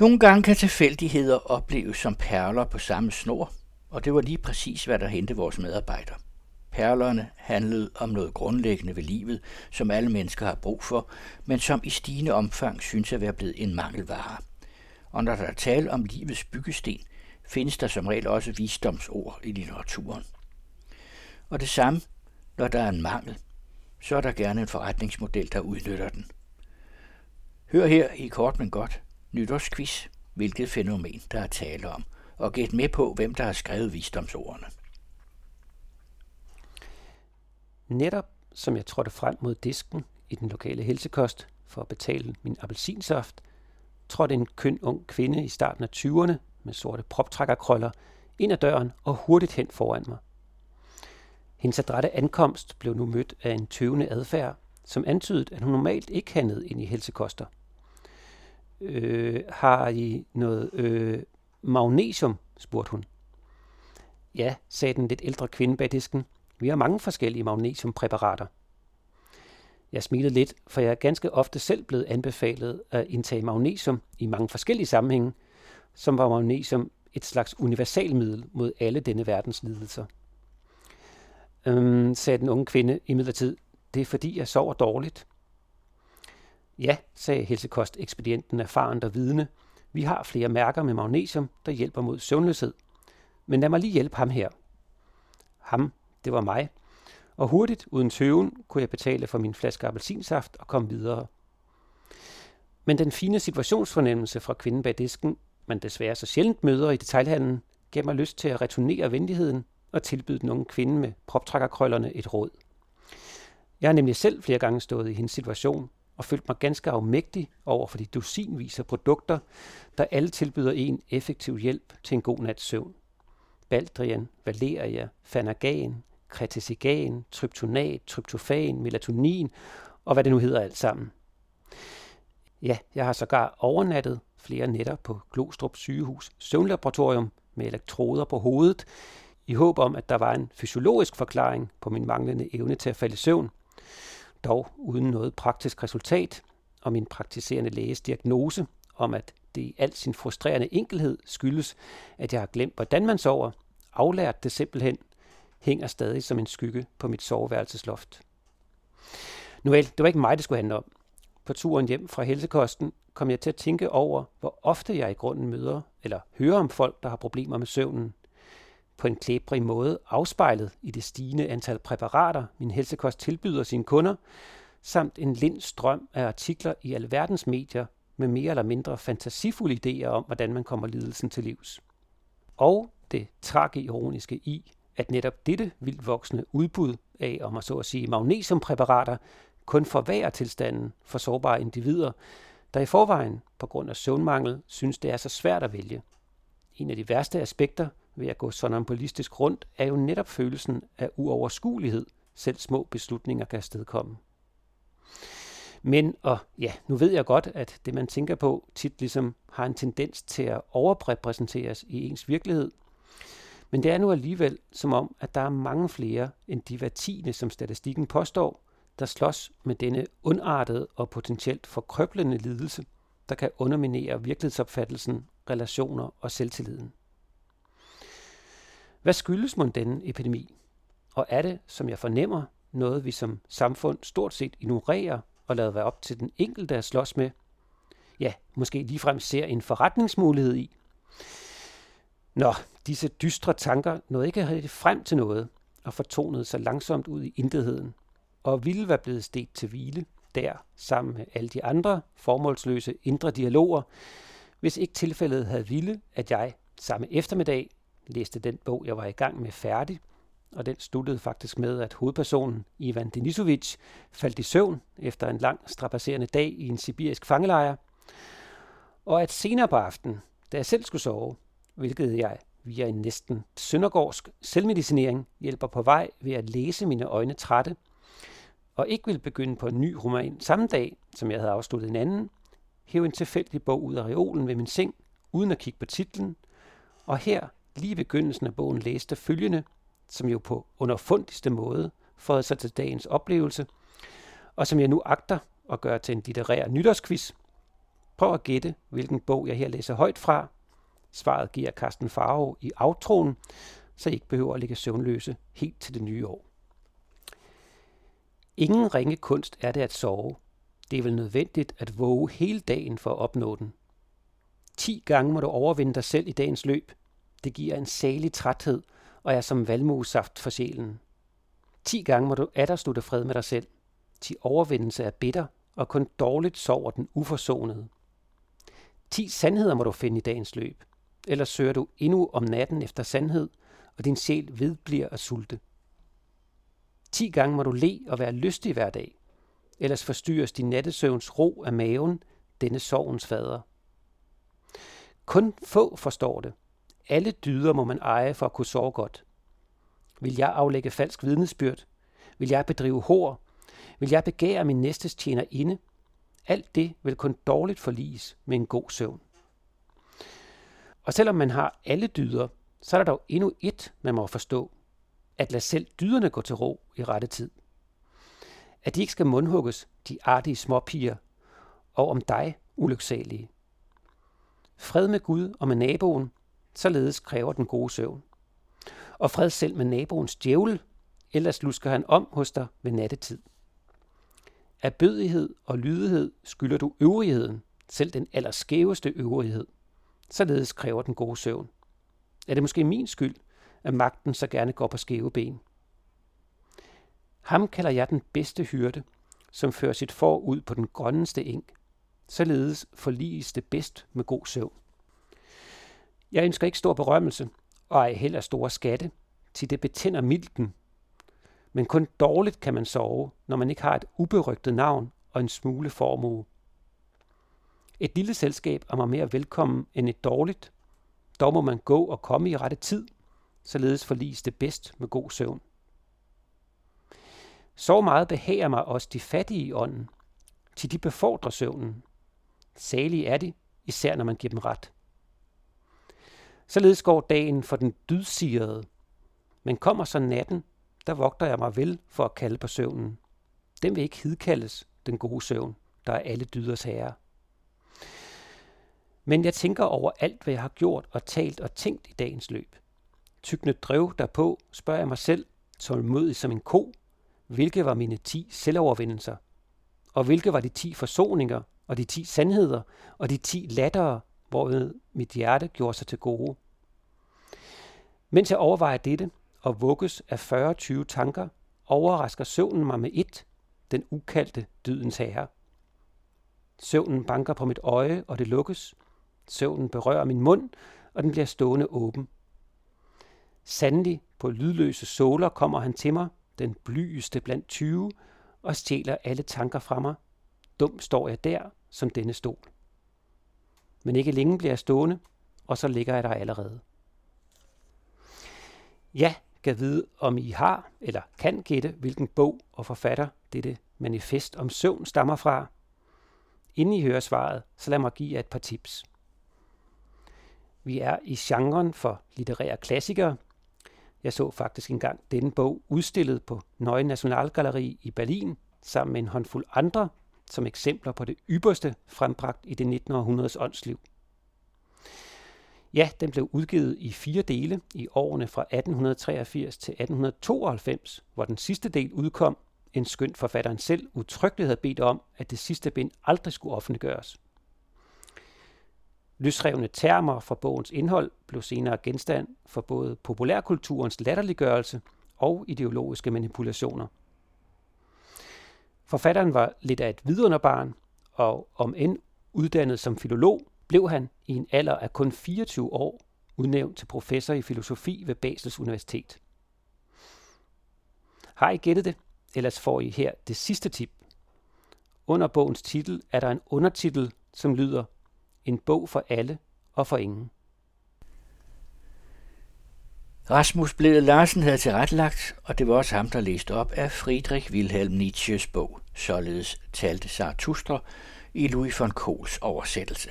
Nogle gange kan tilfældigheder opleves som perler på samme snor, og det var lige præcis, hvad der hentede vores medarbejdere. Perlerne handlede om noget grundlæggende ved livet, som alle mennesker har brug for, men som i stigende omfang synes at være blevet en mangelvare. Og når der er tale om livets byggesten, findes der som regel også visdomsord i litteraturen. Og det samme, når der er en mangel, så er der gerne en forretningsmodel, der udnytter den. Hør her i kort men godt nytårsquiz, hvilket fænomen der er tale om, og gæt med på, hvem der har skrevet visdomsordene. Netop som jeg trådte frem mod disken i den lokale helsekost for at betale min appelsinsaft, trådte en køn ung kvinde i starten af 20'erne med sorte proptrækkerkrøller ind ad døren og hurtigt hen foran mig. Hendes adrette ankomst blev nu mødt af en tøvende adfærd, som antydede, at hun normalt ikke handlede ind i helsekoster. Øh, har I noget øh, magnesium, spurgte hun. Ja, sagde den lidt ældre kvinde bag disken. Vi har mange forskellige magnesiumpræparater. Jeg smilede lidt, for jeg er ganske ofte selv blevet anbefalet at indtage magnesium i mange forskellige sammenhænge, som var magnesium et slags universalmiddel mod alle denne verdens lidelser. Øhm, sagde den unge kvinde imidlertid, det er fordi jeg sover dårligt. Ja, sagde helsekostekspedienten erfaren og vidne. Vi har flere mærker med magnesium, der hjælper mod søvnløshed. Men lad mig lige hjælpe ham her. Ham, det var mig. Og hurtigt, uden tøven, kunne jeg betale for min flaske appelsinsaft og komme videre. Men den fine situationsfornemmelse fra kvinden bag disken, man desværre så sjældent møder i detaljhandlen, gav mig lyst til at returnere venligheden og tilbyde den unge kvinde med proptrækkerkrøllerne et råd. Jeg har nemlig selv flere gange stået i hendes situation og følt mig ganske afmægtig over for de dusinvis af produkter, der alle tilbyder en effektiv hjælp til en god nats søvn. Baldrian, Valeria, Fanagan, Kretesigan, Tryptonat, Tryptofan, Melatonin og hvad det nu hedder alt sammen. Ja, jeg har sågar overnattet flere nætter på Glostrup sygehus søvnlaboratorium med elektroder på hovedet, i håb om, at der var en fysiologisk forklaring på min manglende evne til at falde i søvn, dog uden noget praktisk resultat, og min praktiserende læges diagnose om, at det i al sin frustrerende enkelhed skyldes, at jeg har glemt, hvordan man sover, aflært det simpelthen, hænger stadig som en skygge på mit soveværelsesloft. Nu vel, det var ikke mig, det skulle handle om. På turen hjem fra helsekosten kom jeg til at tænke over, hvor ofte jeg i grunden møder eller hører om folk, der har problemer med søvnen. På en klæbrig måde afspejlet i det stigende antal præparater, min helsekost tilbyder sine kunder, samt en lind strøm af artikler i alverdens medier med mere eller mindre fantasifulde idéer om, hvordan man kommer lidelsen til livs. Og det tragiironiske i, at netop dette vildt voksende udbud af, om at så at sige, magnesiumpræparater, kun forværrer tilstanden for sårbare individer, der i forvejen på grund af søvnmangel synes, det er så svært at vælge. En af de værste aspekter ved at gå sonambulistisk rundt, er jo netop følelsen af uoverskuelighed, selv små beslutninger kan stedkomme. Men, og ja, nu ved jeg godt, at det man tænker på tit ligesom har en tendens til at overrepræsenteres i ens virkelighed. Men det er nu alligevel som om, at der er mange flere end de hver som statistikken påstår, der slås med denne ondartede og potentielt forkrøblende lidelse, der kan underminere virkelighedsopfattelsen, relationer og selvtilliden. Hvad skyldes mon denne epidemi? Og er det, som jeg fornemmer, noget vi som samfund stort set ignorerer og lader være op til den enkelte at slås med? Ja, måske ligefrem ser en forretningsmulighed i. Nå, disse dystre tanker nåede ikke rigtig frem til noget og fortonede sig langsomt ud i intetheden, og ville være blevet stedt til hvile der sammen med alle de andre formålsløse indre dialoger, hvis ikke tilfældet havde ville, at jeg samme eftermiddag læste den bog, jeg var i gang med færdig, og den sluttede faktisk med, at hovedpersonen Ivan Denisovic faldt i søvn efter en lang, strapasserende dag i en sibirisk fangelejr, og at senere på aftenen, da jeg selv skulle sove, hvilket jeg via en næsten søndergårdsk selvmedicinering hjælper på vej ved at læse mine øjne trætte, og ikke vil begynde på en ny roman samme dag, som jeg havde afsluttet en anden, hæv en tilfældig bog ud af reolen ved min seng, uden at kigge på titlen, og her lige i begyndelsen af bogen læste følgende, som jo på underfundigste måde fået sig til dagens oplevelse, og som jeg nu agter at gøre til en litterær nytårsquiz. Prøv at gætte, hvilken bog jeg her læser højt fra. Svaret giver Carsten Faro i aftroen, så I ikke behøver at ligge søvnløse helt til det nye år. Ingen ringe kunst er det at sove. Det er vel nødvendigt at våge hele dagen for at opnå den. 10 gange må du overvinde dig selv i dagens løb. Det giver en salig træthed og er som valmuesaft for sjælen. 10 gange må du slutte fred med dig selv. Ti overvindelse er bitter, og kun dårligt sover den uforsonede. 10 sandheder må du finde i dagens løb. Ellers søger du endnu om natten efter sandhed, og din sjæl vedbliver at sulte. 10 gange må du le og være lystig hver dag. Ellers forstyrres din nattesøvns ro af maven, denne sovens fader. Kun få forstår det. Alle dyder må man eje for at kunne sove godt. Vil jeg aflægge falsk vidnesbyrd? Vil jeg bedrive hår? Vil jeg begære min næstes tjener inde? Alt det vil kun dårligt forliges med en god søvn. Og selvom man har alle dyder, så er der dog endnu et, man må forstå. At lade selv dyderne gå til ro i rette tid. At de ikke skal mundhugges, de artige småpiger, og om dig, ulyksalige. Fred med Gud og med naboen, således kræver den gode søvn. Og fred selv med naboens djævel, ellers lusker han om hos dig ved nattetid. Af bødighed og lydighed skylder du øvrigheden, selv den allerskæveste øvrighed. Således kræver den gode søvn. Er det måske min skyld, at magten så gerne går på skæve ben? Ham kalder jeg den bedste hyrde, som fører sit for ud på den grønneste eng. Således forliges det bedst med god søvn. Jeg ønsker ikke stor berømmelse, og ej heller store skatte, til det betænder milten. Men kun dårligt kan man sove, når man ikke har et uberygtet navn og en smule formue. Et lille selskab er mig mere velkommen end et dårligt. Dog må man gå og komme i rette tid, således forliges det bedst med god søvn. Så meget behager mig også de fattige i ånden, til de befordrer søvnen. Salige er de, især når man giver dem ret. Således går dagen for den dydsigede. Men kommer så natten, der vogter jeg mig vel for at kalde på søvnen. Den vil ikke hidkaldes, den gode søvn, der er alle dyders herre. Men jeg tænker over alt, hvad jeg har gjort og talt og tænkt i dagens løb. Tykkende drev derpå, spørger jeg mig selv, tålmodig som en ko, hvilke var mine ti selvovervindelser? Og hvilke var de ti forsoninger, og de ti sandheder, og de ti lattere, hvorved mit hjerte gjorde sig til gode. Mens jeg overvejer dette og vugges af 40-20 tanker, overrasker søvnen mig med et, den ukaldte dydens herre. Søvnen banker på mit øje, og det lukkes. Søvnen berører min mund, og den bliver stående åben. Sandelig på lydløse såler kommer han til mig, den blyeste blandt 20, og stjæler alle tanker fra mig. Dum står jeg der, som denne stol. Men ikke længe bliver jeg stående, og så ligger jeg der allerede. Ja, kan vide, om I har eller kan gætte, hvilken bog og forfatter dette manifest om søvn stammer fra. Inden I hører svaret, så lad mig give jer et par tips. Vi er i genren for litterære klassikere. Jeg så faktisk engang denne bog udstillet på Neue Nationalgalerie i Berlin sammen med en håndfuld andre som eksempler på det ypperste frembragt i det 19. århundredes åndsliv. Ja, den blev udgivet i fire dele i årene fra 1883 til 1892, hvor den sidste del udkom, en skønt forfatteren selv utryggeligt havde bedt om, at det sidste bind aldrig skulle offentliggøres. Løsrevne termer fra bogens indhold blev senere genstand for både populærkulturens latterliggørelse og ideologiske manipulationer. Forfatteren var lidt af et vidunderbarn, og om end uddannet som filolog, blev han i en alder af kun 24 år udnævnt til professor i filosofi ved Basels Universitet. Har I gættet det? Ellers får I her det sidste tip. Under bogens titel er der en undertitel, som lyder En bog for alle og for ingen. Rasmus Blede Larsen havde tilrettelagt, og det var også ham, der læste op af Friedrich Wilhelm Nietzsches bog, således talte Zarathustra i Louis von Kohls oversættelse.